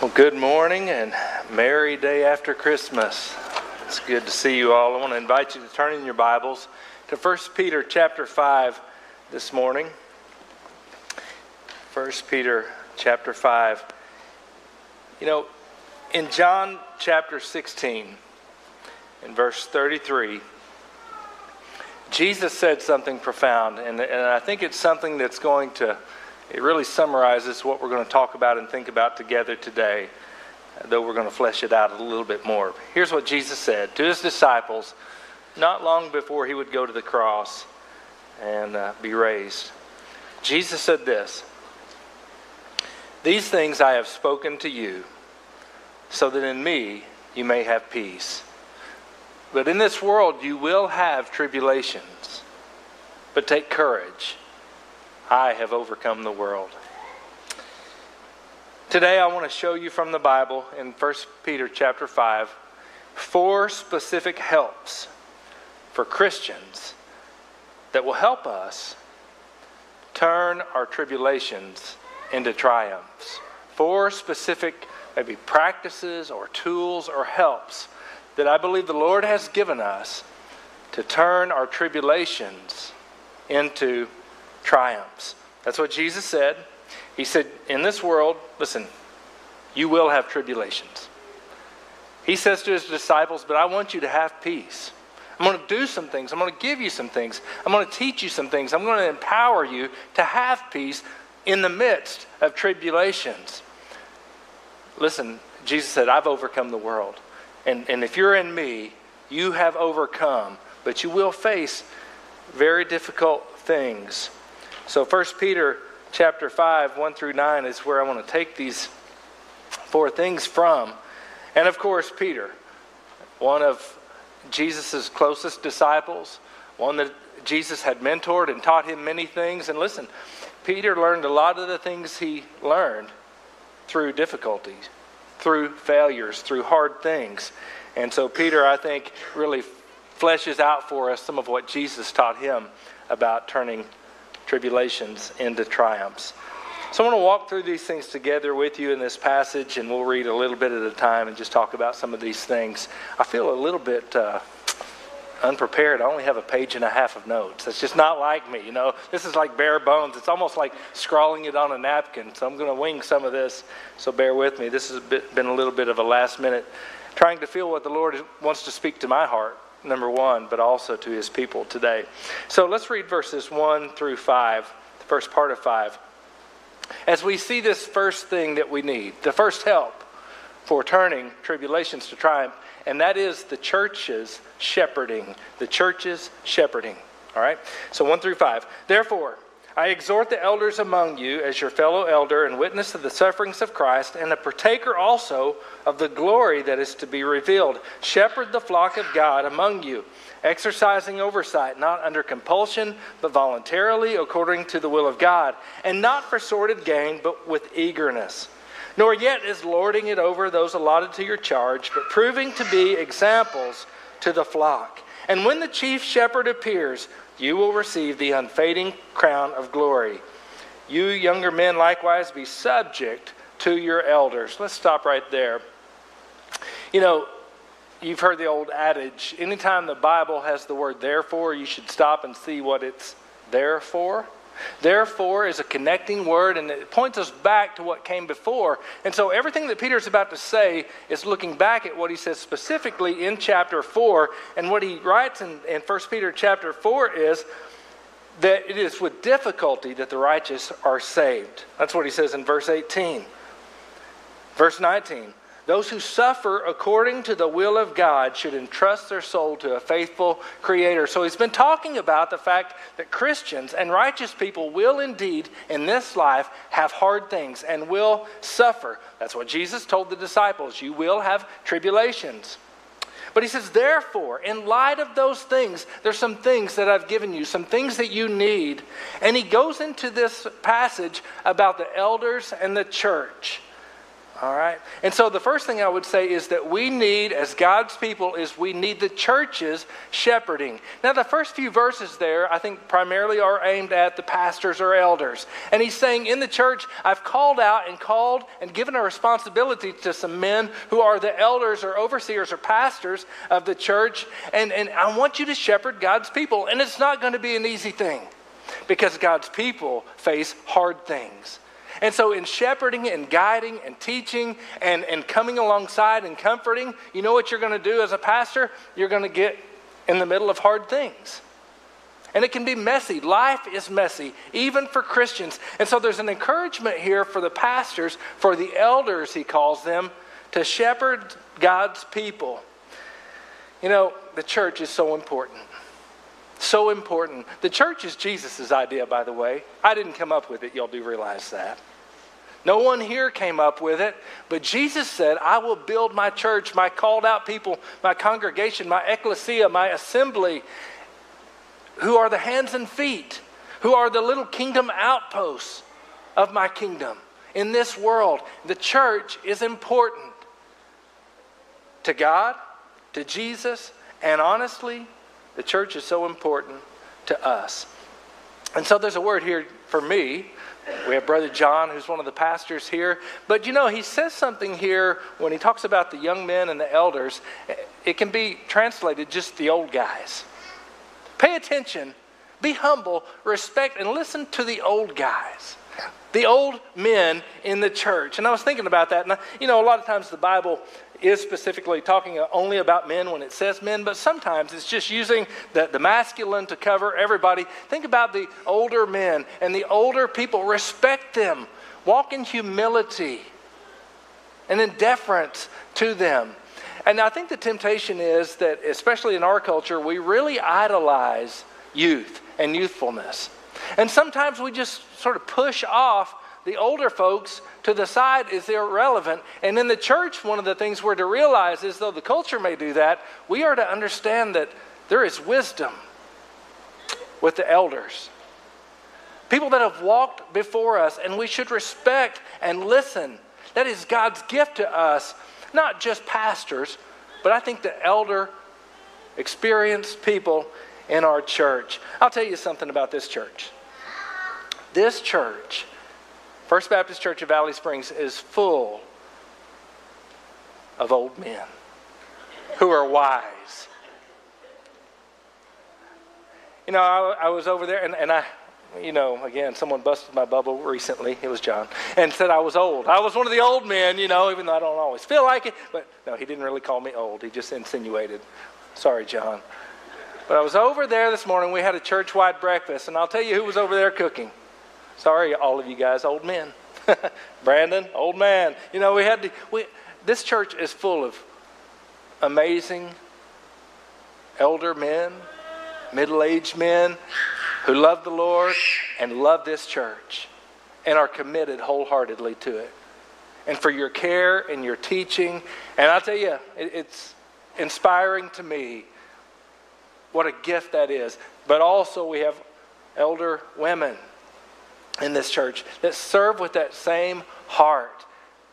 Well, good morning and merry day after Christmas. It's good to see you all. I want to invite you to turn in your Bibles to 1 Peter chapter 5 this morning. 1 Peter chapter 5. You know, in John chapter 16, in verse 33, Jesus said something profound, and, and I think it's something that's going to it really summarizes what we're going to talk about and think about together today, though we're going to flesh it out a little bit more. Here's what Jesus said to his disciples not long before he would go to the cross and uh, be raised. Jesus said this These things I have spoken to you, so that in me you may have peace. But in this world you will have tribulations. But take courage. I have overcome the world. Today I want to show you from the Bible in 1 Peter chapter 5 four specific helps for Christians that will help us turn our tribulations into triumphs. Four specific maybe practices or tools or helps that I believe the Lord has given us to turn our tribulations into triumphs. That's what Jesus said. He said, In this world, listen, you will have tribulations. He says to his disciples, But I want you to have peace. I'm going to do some things. I'm going to give you some things. I'm going to teach you some things. I'm going to empower you to have peace in the midst of tribulations. Listen, Jesus said, I've overcome the world. And, and if you're in me, you have overcome, but you will face very difficult things. So 1 Peter chapter 5, 1 through 9 is where I want to take these four things from. And of course, Peter, one of Jesus' closest disciples, one that Jesus had mentored and taught him many things. And listen, Peter learned a lot of the things he learned through difficulties, through failures, through hard things. And so, Peter, I think, really fleshes out for us some of what Jesus taught him about turning tribulations into triumphs. So I want to walk through these things together with you in this passage, and we'll read a little bit at a time and just talk about some of these things. I feel a little bit uh, unprepared. I only have a page and a half of notes. That's just not like me, you know. This is like bare bones. It's almost like scrawling it on a napkin. So I'm going to wing some of this. So bear with me. This has been a little bit of a last minute trying to feel what the Lord wants to speak to my heart number one, but also to his people today. So let's read verses 1 through 5, the first part of 5. As we see this first thing that we need, the first help for turning tribulations to triumph, and that is the church's shepherding. The church's shepherding. All right? So 1 through 5. Therefore, I exhort the elders among you as your fellow elder and witness of the sufferings of Christ, and a partaker also of the glory that is to be revealed. Shepherd the flock of God among you, exercising oversight, not under compulsion, but voluntarily, according to the will of God, and not for sordid gain, but with eagerness. Nor yet is lording it over those allotted to your charge, but proving to be examples to the flock. And when the chief shepherd appears, you will receive the unfading crown of glory. You younger men likewise be subject to your elders. Let's stop right there. You know, you've heard the old adage anytime the Bible has the word therefore, you should stop and see what it's there for. Therefore is a connecting word, and it points us back to what came before. And so everything that Peter is about to say is looking back at what he says specifically in chapter 4. And what he writes in, in 1 Peter chapter 4 is that it is with difficulty that the righteous are saved. That's what he says in verse 18. Verse 19 those who suffer according to the will of God should entrust their soul to a faithful Creator. So he's been talking about the fact that Christians and righteous people will indeed, in this life, have hard things and will suffer. That's what Jesus told the disciples. You will have tribulations. But he says, therefore, in light of those things, there's some things that I've given you, some things that you need. And he goes into this passage about the elders and the church. All right? And so the first thing I would say is that we need, as God's people, is we need the churches shepherding. Now, the first few verses there, I think, primarily are aimed at the pastors or elders. And he's saying, in the church, I've called out and called and given a responsibility to some men who are the elders or overseers or pastors of the church. And, and I want you to shepherd God's people. And it's not going to be an easy thing because God's people face hard things. And so, in shepherding and guiding and teaching and, and coming alongside and comforting, you know what you're going to do as a pastor? You're going to get in the middle of hard things. And it can be messy. Life is messy, even for Christians. And so there's an encouragement here for the pastors, for the elders, he calls them, to shepherd God's people. You know, the church is so important. So important. The church is Jesus' idea, by the way. I didn't come up with it, y'all do realize that. No one here came up with it, but Jesus said, I will build my church, my called out people, my congregation, my ecclesia, my assembly, who are the hands and feet, who are the little kingdom outposts of my kingdom in this world. The church is important to God, to Jesus, and honestly, the church is so important to us. And so there's a word here for me we have Brother John, who's one of the pastors here. But you know, he says something here when he talks about the young men and the elders. It can be translated just the old guys. Pay attention, be humble, respect, and listen to the old guys, the old men in the church. And I was thinking about that. And, I, you know, a lot of times the Bible is specifically talking only about men when it says men, but sometimes it's just using the, the masculine to cover everybody. Think about the older men and the older people. Respect them, walk in humility and in deference to them. And I think the temptation is that, especially in our culture, we really idolize youth and youthfulness. And sometimes we just sort of push off the older folks to the side is irrelevant. And in the church, one of the things we're to realize is though the culture may do that, we are to understand that there is wisdom with the elders. People that have walked before us, and we should respect and listen. That is God's gift to us, not just pastors, but I think the elder, experienced people in our church. I'll tell you something about this church. This church First Baptist Church of Valley Springs is full of old men who are wise. You know, I, I was over there and, and I, you know, again, someone busted my bubble recently. It was John. And said I was old. I was one of the old men, you know, even though I don't always feel like it. But no, he didn't really call me old. He just insinuated. Sorry, John. But I was over there this morning. We had a church wide breakfast. And I'll tell you who was over there cooking. Sorry, all of you guys, old men. Brandon, old man. You know, we had to, we, this church is full of amazing elder men, middle aged men who love the Lord and love this church and are committed wholeheartedly to it. And for your care and your teaching. And I'll tell you, it, it's inspiring to me what a gift that is. But also, we have elder women in this church that serve with that same heart.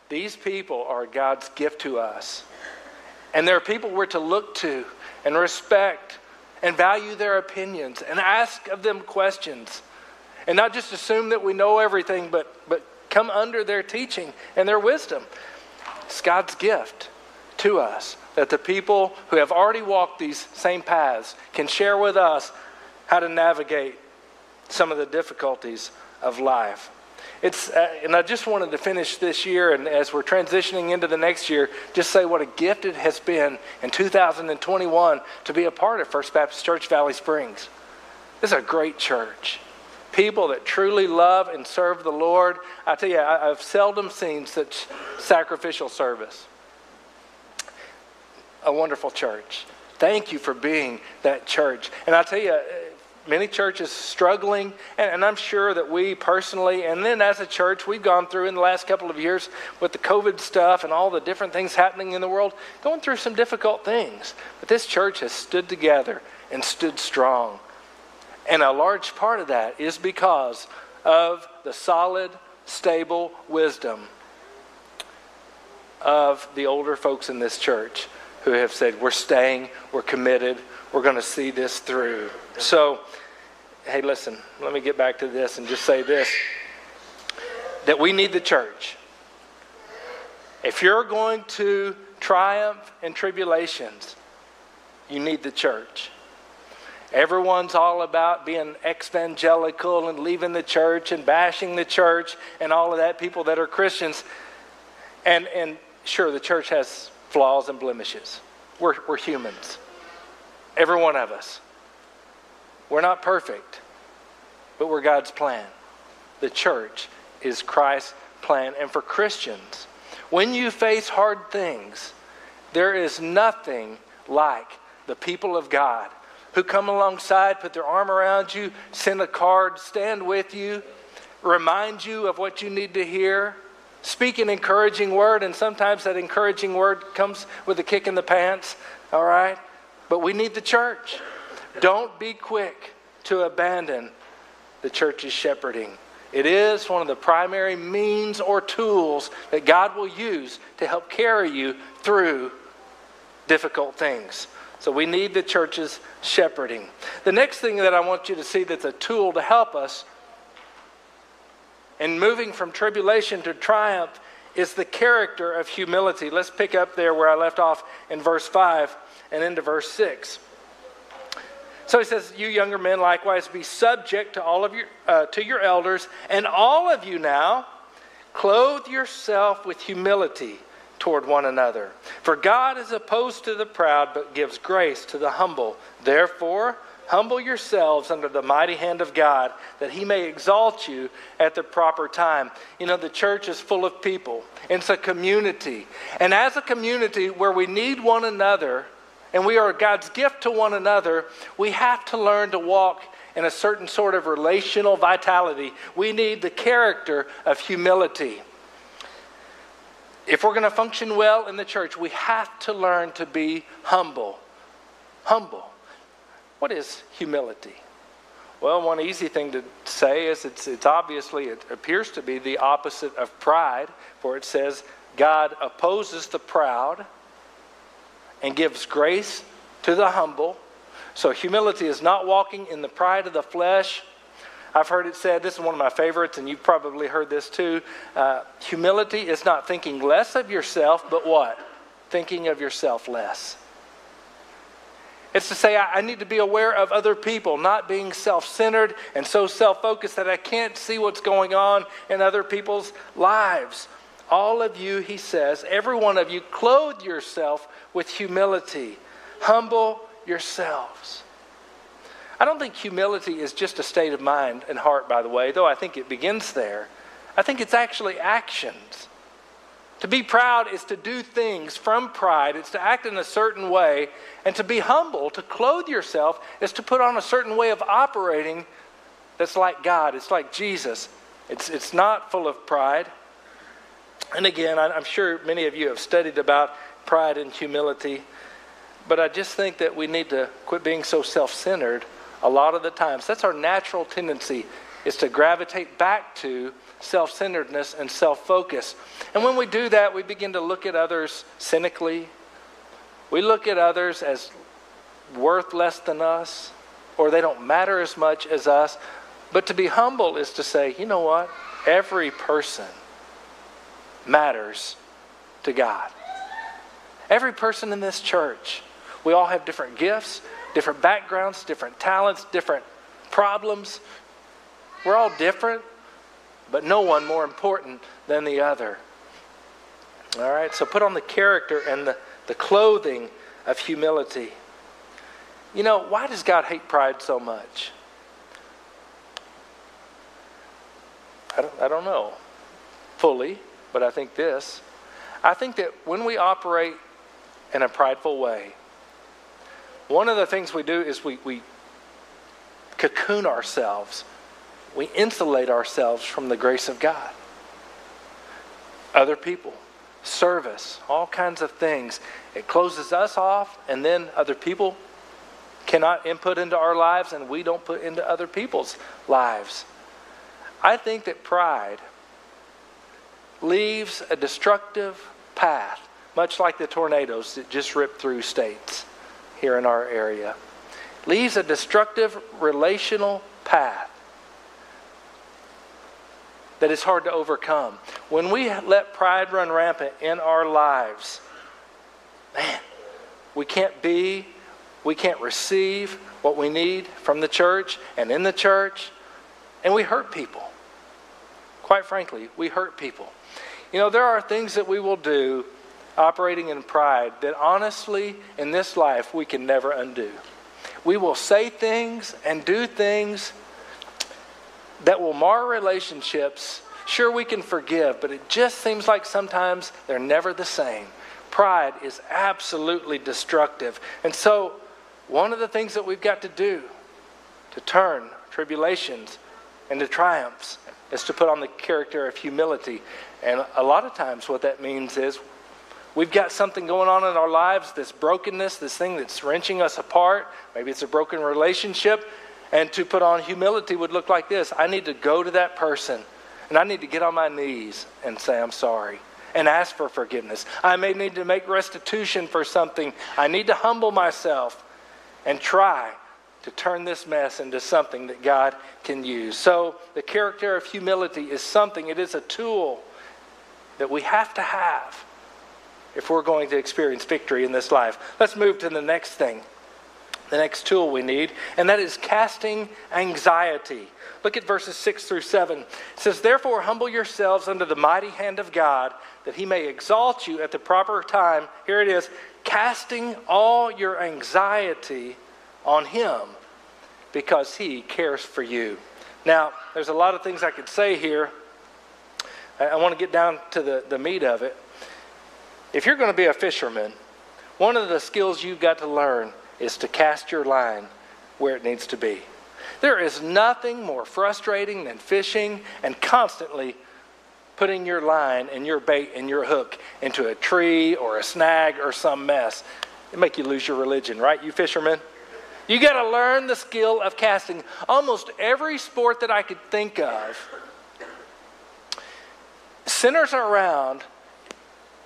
These people are God's gift to us. And they're people we're to look to and respect and value their opinions and ask of them questions. And not just assume that we know everything, but, but come under their teaching and their wisdom. It's God's gift to us that the people who have already walked these same paths can share with us how to navigate some of the difficulties of life. It's, uh, and I just wanted to finish this year, and as we're transitioning into the next year, just say what a gift it has been in 2021 to be a part of First Baptist Church Valley Springs. This is a great church. People that truly love and serve the Lord. I tell you, I, I've seldom seen such sacrificial service. A wonderful church. Thank you for being that church. And I tell you, many churches struggling, and, and, I'm sure that we personally, and then as a church, we've gone through in the last couple of years with the COVID stuff and all the different things happening in the world, going through some difficult things. But this church has stood together and stood strong. And a large part of that is because of the solid, stable wisdom of the older folks in this church who have said, We're staying, we're committed, we're going to see this through. So, hey, listen, let me get back to this and just say this that we need the church. If you're going to triumph in tribulations, you need the church. Everyone's all about being evangelical and leaving the church and bashing the church and all of that, people that are Christians. And, and sure, the church has flaws and blemishes. We're, we're humans, every one of us. We're not perfect, but we're God's plan. The church is Christ's plan. And for Christians, when you face hard things, there is nothing like the people of God who come alongside, put their arm around you, send a card, stand with you, remind you of what you need to hear, speak an encouraging word, and sometimes that encouraging word comes with a kick in the pants, all right? But we need the church. Don't be quick to abandon the church's shepherding. It is one of the primary means or tools that God will use to help carry you through difficult things. So we need the church's shepherding. The next thing that I want you to see that's a tool to help us in moving from tribulation to triumph is the character of humility. Let's pick up there where I left off in verse 5 and into verse 6. So he says, "You younger men likewise be subject to all of your uh, to your elders, and all of you now clothe yourself with humility toward one another. For God is opposed to the proud, but gives grace to the humble. Therefore, humble yourselves under the mighty hand of God, that he may exalt you at the proper time. You know, the church is full of people, it's a community. And as a community where we need one another, and we are God's gift to one another, we have to learn to walk in a certain sort of relational vitality. We need the character of humility. If we're going to function well in the church, we have to learn to be humble. Humble. What is humility? Well, one easy thing to say is it's, it's obviously, it appears to be the opposite of pride, for it says, God opposes the proud and gives grace to the humble. So humility is not walking in the pride of the flesh. I've heard it said, this is one of my favorites, and you've probably heard this too. Uh, humility is not thinking less of yourself, but what? Thinking of yourself less. It's to say, I, need to be aware of other people, not being self centered and so self focused that I can't see what's going on in other people's lives. All of you, he says, every one of you, clothe yourself with humility. Humble yourselves. I don't think humility is just a state of mind and heart, by the way, though I think it begins there. I think it's actually actions. To be proud is to do things from pride, it's to act in a certain way. And to be humble, to clothe yourself, is to put on a certain way of operating that's like God, it's like Jesus. It's, it's not full of pride. And again, I'm sure many of you have studied about pride and humility, but I just think that we need to quit being so self centered a lot of the times. That's our natural tendency, is to gravitate back to self centeredness and self focus. And when we do that, we begin to look at others cynically. We look at others as worth less than us, or they don't matter as much as us. But to be humble is to say, you know what? Every person matters to God. Every person in this church, we all have different gifts, different backgrounds, different talents, different problems. We're all different, but no one more important than the other. All right, so put on the character and the, the clothing of humility. You know, why does God hate pride so much? I don't, I don't know fully but I think this. I think that when we operate in a prideful way, one of the things we do is we, we cocoon ourselves, we insulate ourselves from the grace of God. Other people, service, all kinds of things. It closes us off, and then other people cannot input into our lives, and we don't put into other people's lives. I think that pride leaves a destructive path, much like the tornadoes that just ripped through states here in our area. Leaves a destructive relational path that is hard to overcome. When we let pride run rampant in our lives, man, we can't be, we can't receive what we need from the church and in the church, and we hurt people. Quite frankly, we hurt people. You know, there are things that we will do operating in pride that honestly, in this life, we can never undo. We will say things and do things that will mar relationships. Sure, we can forgive, but it just seems like sometimes they're never the same. Pride is absolutely destructive. And so, one of the things that we've got to do to turn tribulations into triumphs is to put on the character of humility. And a lot of times, what that means is we've got something going on in our lives this brokenness, this thing that's wrenching us apart. Maybe it's a broken relationship. And to put on humility would look like this I need to go to that person and I need to get on my knees and say, I'm sorry. And ask for forgiveness. I may need to make restitution for something. I need to humble myself and try to turn this mess into something that God can use. So, the character of humility is something, it is a tool that we have to have if we're going to experience victory in this life. Let's move to the next thing, the next tool we need, and that is casting anxiety. Look at verses 6 through 7. It says, Therefore, humble yourselves under the mighty hand of God, that he may exalt you at the proper time. Here it is casting all your anxiety on him because he cares for you. Now, there's a lot of things I could say here. I, want to get down to the, the meat of it. If you're going to be a fisherman, one of the skills you've got to learn is to cast your line where it needs to be. There is nothing more frustrating than fishing and constantly putting your line and your bait and your hook into a tree or a snag or some mess. It make you lose your religion, right, you fishermen? You got to learn the skill of casting. Almost every sport that I could think of centers around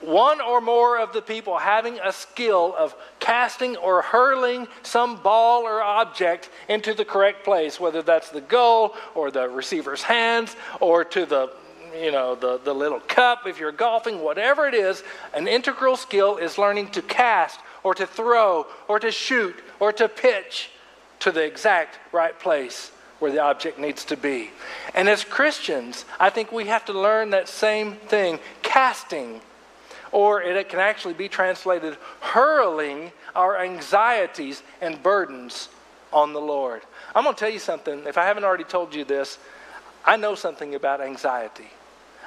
one or more of the people having a skill of casting or hurling some ball or object into the correct place, whether that's the goal or the receiver's hands or to the you know the, the little cup if you're golfing whatever it is an integral skill is learning to cast or to throw or to shoot or to pitch to the exact right place where the object needs to be. And as christians i think we have to learn that same thing casting or it can actually be translated hurling our anxieties and burdens on the Lord. I'm going to tell you something. If I haven't already told you this, I know something about anxiety.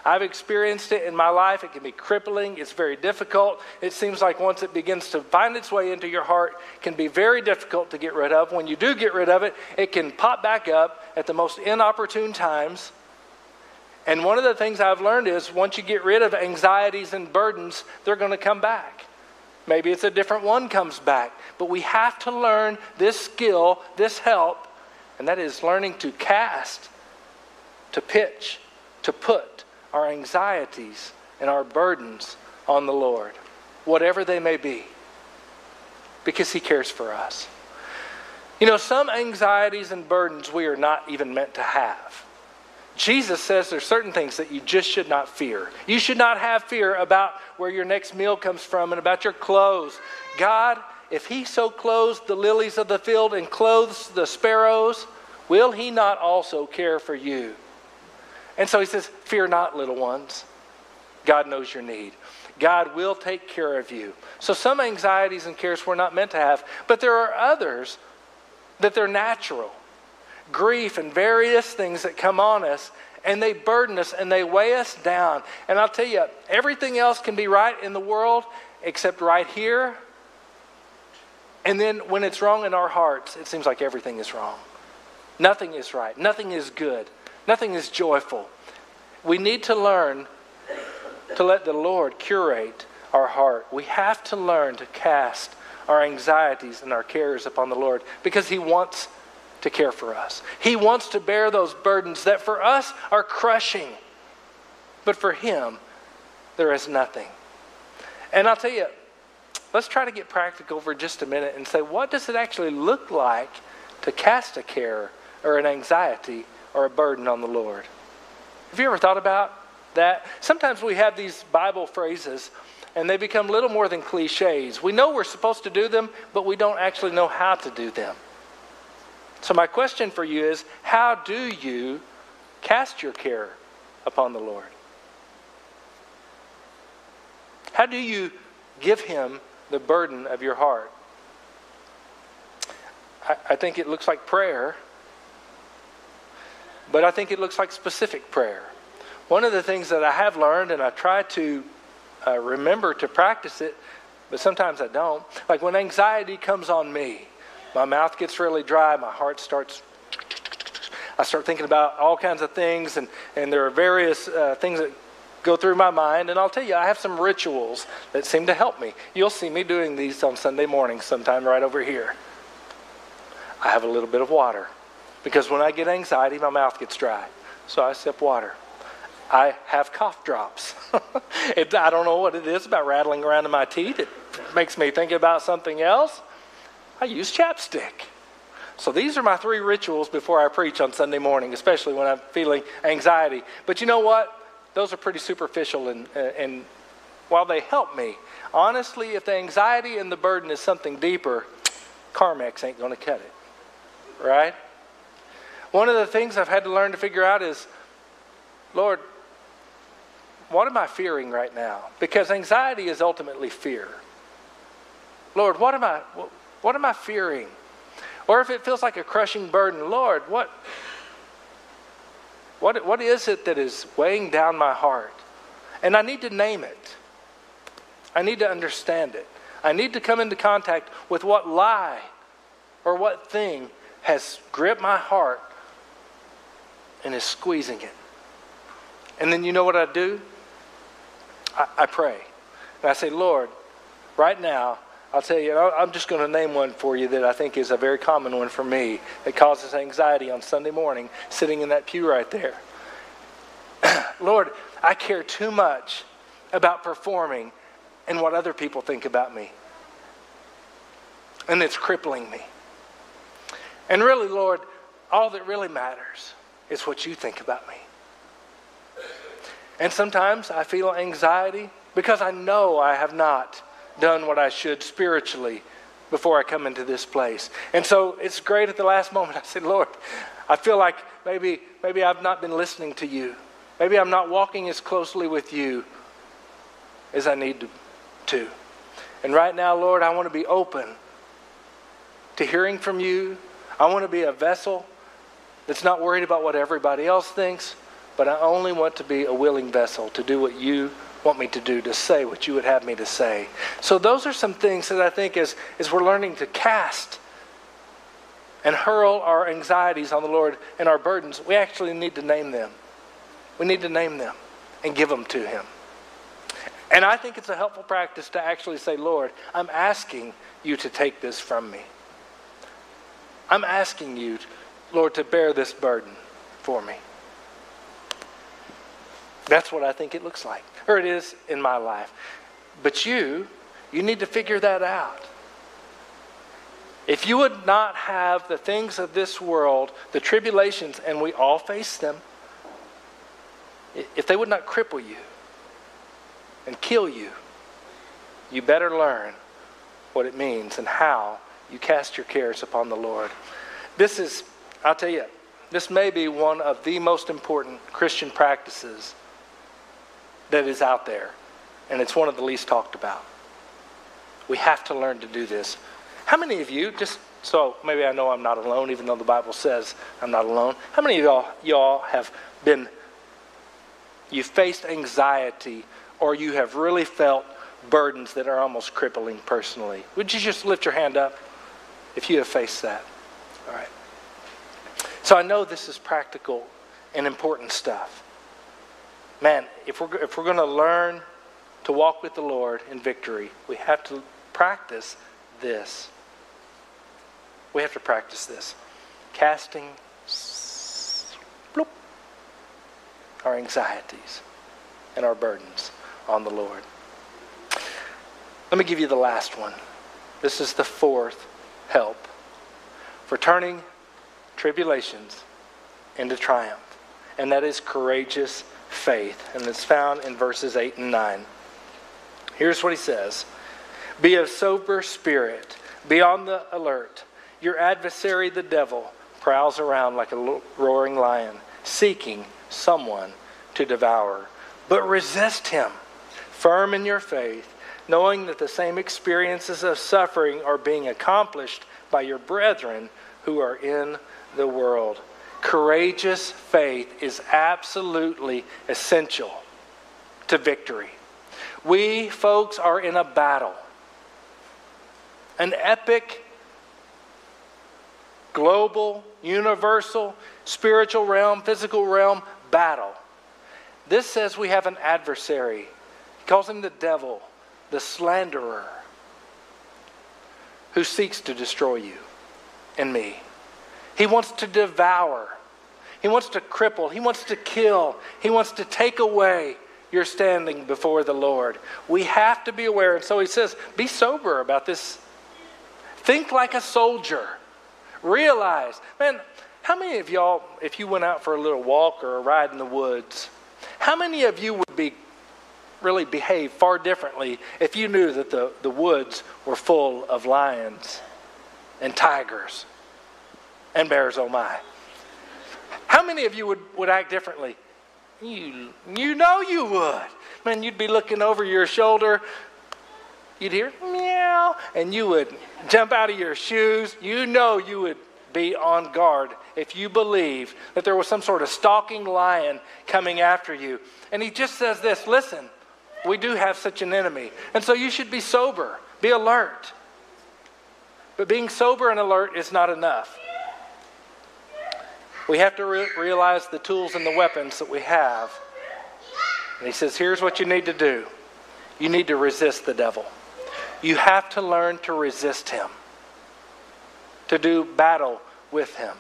I've experienced it in my life. It can be crippling. It's very difficult. It seems like once it begins to find its way into your heart, it can be very difficult to get rid of. When you do get rid of it, it can pop back up at the most inopportune times. And one of the things I've learned is once you get rid of anxieties and burdens, they're going to come back. Maybe it's a different one comes back. But we have to learn this skill, this help, and that is learning to cast, to pitch, to put our anxieties and our burdens on the Lord, whatever they may be, because He cares for us. You know, some anxieties and burdens we are not even meant to have. Jesus says there's certain things that you just should not fear. You should not have fear about where your next meal comes from and about your clothes. God, if He so clothes the lilies of the field and clothes the sparrows, will He not also care for you? And so He says, Fear not, little ones. God knows your need. God will take care of you. So some anxieties and cares we're not meant to have, but there are others that they're natural grief and various things that come on us and they burden us and they weigh us down. And I'll tell you, everything else can be right in the world except right here. And then when it's wrong in our hearts, it seems like everything is wrong. Nothing is right. Nothing is good. Nothing is joyful. We need to learn to let the Lord curate our heart. We have to learn to cast our anxieties and our cares upon the Lord because He wants to care for us. He wants to bear those burdens that for us are crushing, but for Him, there is nothing. And I'll tell you, let's try to get practical for just a minute and say, what does it actually look like to cast a care or an anxiety or a burden on the Lord? Have you ever thought about that? Sometimes we have these Bible phrases and they become little more than cliches. We know we're supposed to do them, but we don't actually know how to do them. So, my question for you is how do you cast your care upon the Lord? How do you give Him the burden of your heart? I, I think it looks like prayer, but I think it looks like specific prayer. One of the things that I have learned, and I try to uh, remember to practice it, but sometimes I don't. Like when anxiety comes on me, my mouth gets really dry, my heart starts. I start thinking about all kinds of things, and, and there are various uh, things that go through my mind. And I'll tell you, I have some rituals that seem to help me. You'll see me doing these on Sunday mornings sometime right over here. I have a little bit of water because when I get anxiety, my mouth gets dry. So I sip water. I have cough drops. it, I don't know what it is about rattling around in my teeth. It makes me think about something else. I use chapstick. So these are my three rituals before I preach on Sunday morning, especially when I'm feeling anxiety. But you know what? Those are pretty superficial, and, uh, and while they help me, honestly, if the anxiety and the burden is something deeper, Carmex ain't going to cut it. Right? One of the things I've had to learn to figure out is, Lord, what am I fearing right now? Because anxiety is ultimately fear. Lord, what am I what am I fearing? Or if it feels like a crushing burden, Lord, what what, what is it that is weighing down my heart? And I need to name it. I need to understand it. I need to come into contact with what lie or what thing has gripped my heart and is squeezing it. And then you know what I do? I, I pray. And I say, Lord, right now, I'll tell you, I'm just going to name one for you that I think is a very common one for me that causes anxiety on Sunday morning, sitting in that pew right there. Lord, I care too much about performing and what other people think about me. And it's crippling me. And really, Lord, all that really matters is what you think about me. And sometimes I feel anxiety because I know I have not done what I should spiritually before I come into this place. And so it's great at the last moment. I said, Lord, I feel like maybe, maybe I've not been listening to you. Maybe I'm not walking as closely with you as I need to. And right now, Lord, I want to be open to hearing from you. I want to be a vessel that's not worried about what everybody else thinks, but I only want to be a willing vessel to do what you want me to do, to say what you would have me to say. So those are some things that I think as, as we're learning to cast and hurl our anxieties on the Lord and our burdens, we actually need to name them. We need to name them and give them to Him. And I think it's a helpful practice to actually say, Lord, I'm asking you to take this from me. I'm asking you, Lord, to bear this burden for me. That's what I think it looks like, or it is in my life. But you, you need to figure that out. If you would not have the things of this world, the tribulations, and we all face them, if they would not cripple you and kill you, you better learn what it means and how you cast your cares upon the Lord. This is, I'll tell you, this may be one of the most important Christian practices that is out there, and it's one of the least talked about. We have to learn to do this. How many of you, just so maybe I know I'm not alone, even though the Bible says I'm not alone, how many of y'all, y'all have been, you faced anxiety or you have really felt burdens that are almost crippling personally? Would you just lift your hand up if you have faced that? All right. So I know this is practical and important stuff man, if we're, if we're going to learn to walk with the Lord in victory, we have to practice this. We have to practice this. Casting bloop, our anxieties and our burdens on the Lord. Let me give you the last one. This is the fourth help for turning tribulations into triumph, and that is courageous faith. And it's found in verses 8 and 9. Here's what he says Be of sober spirit, be on the alert. Your adversary, the devil, prowls around like a roaring lion, seeking someone to devour. But resist him, firm in your faith, knowing that the same experiences of suffering are being accomplished by your brethren who are in the world. Courageous faith is absolutely essential to victory. We, folks, are in a battle, an epic, global, universal, spiritual realm, physical realm battle. This says we have an adversary. He calls him the devil, the slanderer, who seeks to destroy you and me. He wants to devour. He wants to cripple. He wants to kill. He wants to take away your standing before the Lord. We have to be aware. And so he says, be sober about this. Think like a soldier. Realize, man, how many of y'all, if you went out for a little walk or a ride in the woods, how many of you would be really behave far differently if you knew that the, the woods were full of lions and tigers and bears, oh my? How many of you would, would act differently? You, you know you would. Man, you'd be looking over your shoulder. You'd hear meow, and you would jump out of your shoes. You know you would be on guard if you believe that there was some sort of stalking lion coming after you. And he just says this listen, we do have such an enemy. And so you should be sober, be alert. But being sober and alert is not enough. We have to re- realize the tools and the weapons that we have. And he says, here's what you need to do you need to resist the devil. You have to learn to resist him, to do battle with him.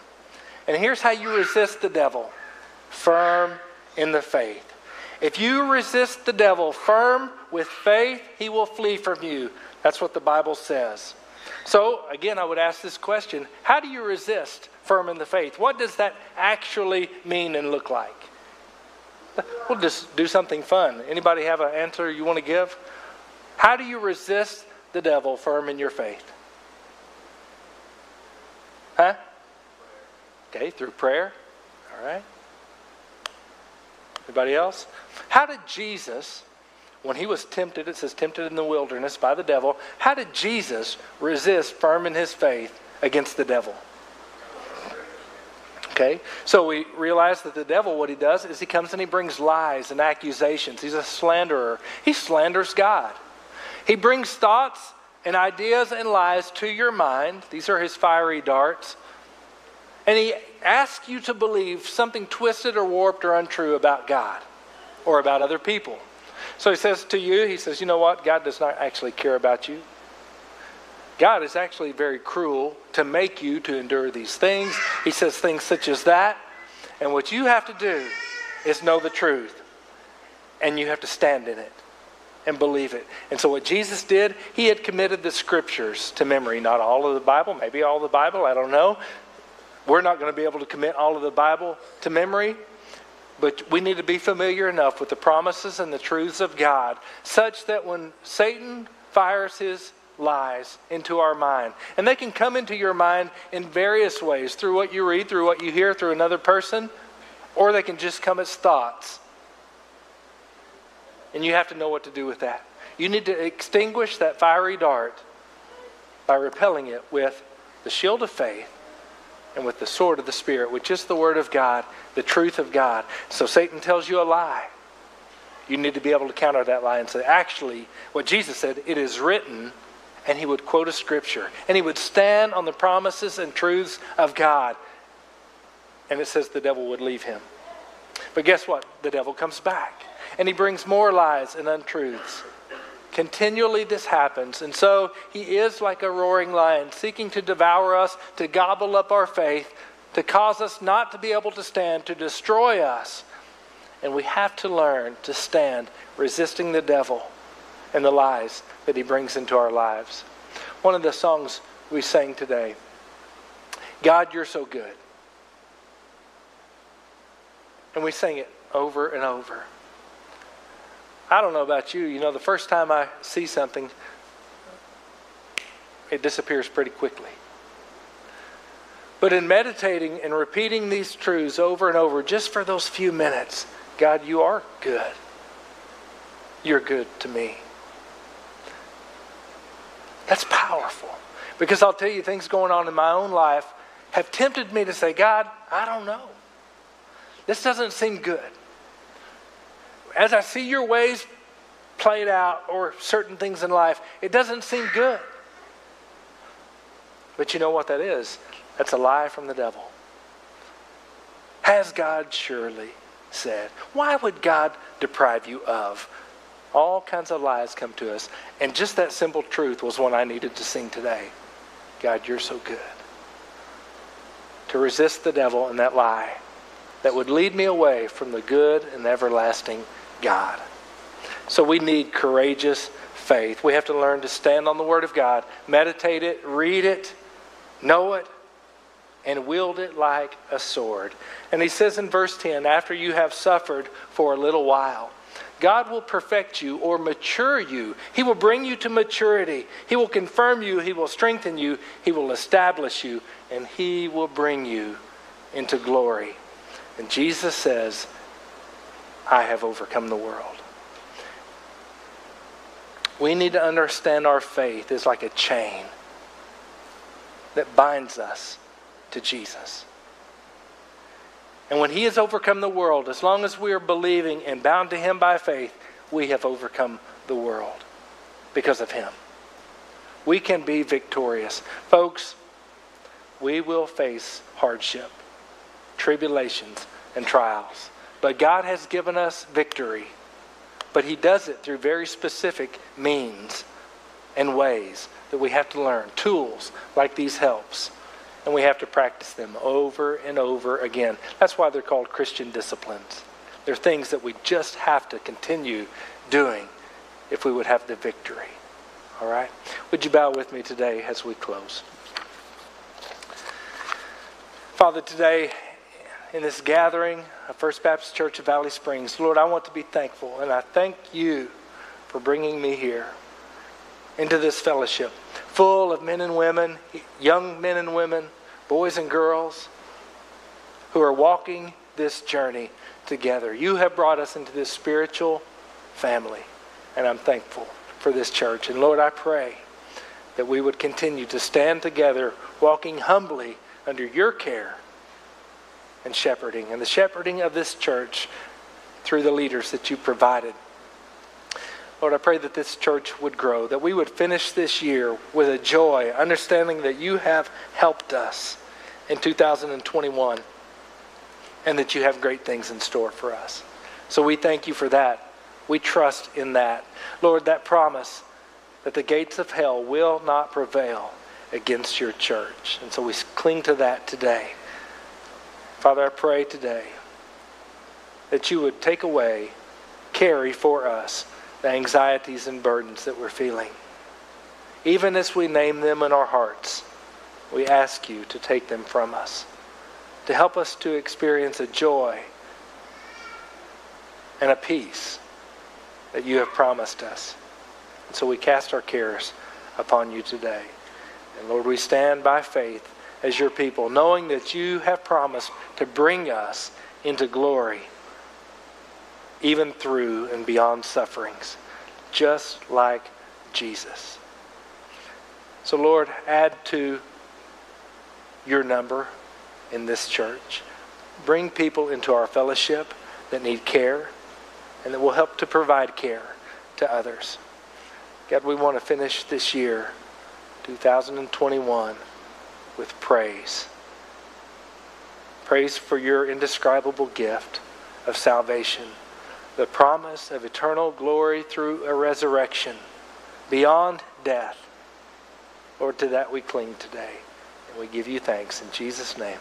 And here's how you resist the devil firm in the faith. If you resist the devil firm with faith, he will flee from you. That's what the Bible says. So, again, I would ask this question How do you resist firm in the faith? What does that actually mean and look like? We'll just do something fun. Anybody have an answer you want to give? How do you resist the devil firm in your faith? Huh? Okay, through prayer. All right. Anybody else? How did Jesus, when he was tempted, it says tempted in the wilderness by the devil, how did Jesus resist firm in his faith against the devil? Okay? So we realize that the devil, what he does is he comes and he brings lies and accusations. He's a slanderer. He slanders God. He brings thoughts and ideas and lies to your mind. These are his fiery darts. And he asks you to believe something twisted or warped or untrue about God or about other people. So he says to you, he says, you know what? God does not actually care about you. God is actually very cruel to make you to endure these things. He says things such as that. And what you have to do is know the truth. And you have to stand in it and believe it. And so, what Jesus did, he had committed the scriptures to memory. Not all of the Bible, maybe all the Bible, I don't know. We're not going to be able to commit all of the Bible to memory, but we need to be familiar enough with the promises and the truths of God such that when Satan fires his lies into our mind, and they can come into your mind in various ways through what you read, through what you hear, through another person, or they can just come as thoughts. And you have to know what to do with that. You need to extinguish that fiery dart by repelling it with the shield of faith and with the sword of the Spirit, which is the Word of God, the truth of God. So Satan tells you a lie. You need to be able to counter that lie and say, actually, what Jesus said, it is written, and he would quote a scripture, and he would stand on the promises and truths of God. And it says the devil would leave him. But guess what? The devil comes back, and he brings more lies and untruths. Continually, this happens. And so he is like a roaring lion, seeking to devour us, to gobble up our faith, to cause us not to be able to stand, to destroy us. And we have to learn to stand resisting the devil and the lies that he brings into our lives. One of the songs we sang today God, you're so good. And we sing it over and over. I don't know about you, you know, the first time I see something, it disappears pretty quickly. But in meditating and repeating these truths over and over, just for those few minutes, God, you are good. You're good to me. That's powerful. Because I'll tell you, things going on in my own life have tempted me to say, God, I don't know. This doesn't seem good. As I see your ways played out or certain things in life, it doesn't seem good. But you know what that is? That's a lie from the devil. Has God surely said? Why would God deprive you of? All kinds of lies come to us. And just that simple truth was one I needed to sing today. God, you're so good. To resist the devil and that lie that would lead me away from the good and everlasting God. So we need courageous faith. We have to learn to stand on the Word of God, meditate it, read it, know it, and wield it like a sword. And he says in verse 10 after you have suffered for a little while, God will perfect you or mature you. He will bring you to maturity. He will confirm you. He will strengthen you. He will establish you. And He will bring you into glory. And Jesus says, I have overcome the world. We need to understand our faith is like a chain that binds us to Jesus. And when He has overcome the world, as long as we are believing and bound to Him by faith, we have overcome the world because of Him. We can be victorious. Folks, we will face hardship, tribulations, and trials. But God has given us victory. But He does it through very specific means and ways that we have to learn. Tools like these helps and we have to practice them over and over again. That's why they're called Christian disciplines. They're things that we just have to continue doing if we would have the victory. All right? Would you bow with me today as we close? Father, today in this gathering of First Baptist Church of Valley Springs, Lord, I want to be thankful, and I thank you for bringing me here into this fellowship full of men and women, young men and women, boys and girls who are walking this journey together. You have brought us into this spiritual family, and I'm thankful for this church. And Lord, I pray that we would continue to stand together, walking humbly under your care and shepherding, and the shepherding of this church through the leaders that you provided. Lord, I pray that this church would grow, that we would finish this year with a joy, understanding that you have helped us in 2021 and that you have great things in store for us. So we thank you for that. We trust in that. Lord, that promise that the gates of hell will not prevail against your church. And so we cling to that today. Father, I pray today that you would take away, carry for us the anxieties and burdens that we're feeling. Even as we name them in our hearts, we ask you to take them from us, to help us to experience a joy and a peace that you have promised us. And so we cast our cares upon you today. And Lord, we stand by faith as your people, knowing that you have promised to bring us into glory even through and beyond sufferings, just like Jesus. So, Lord, add to your number in this church. Bring people into our fellowship that need care and that will help to provide care to others. God, we want to finish this year, 2021, with praise. Praise for your indescribable gift of salvation the promise of eternal glory through a resurrection beyond death. Lord, to that we cling today. And we give you thanks in Jesus' name.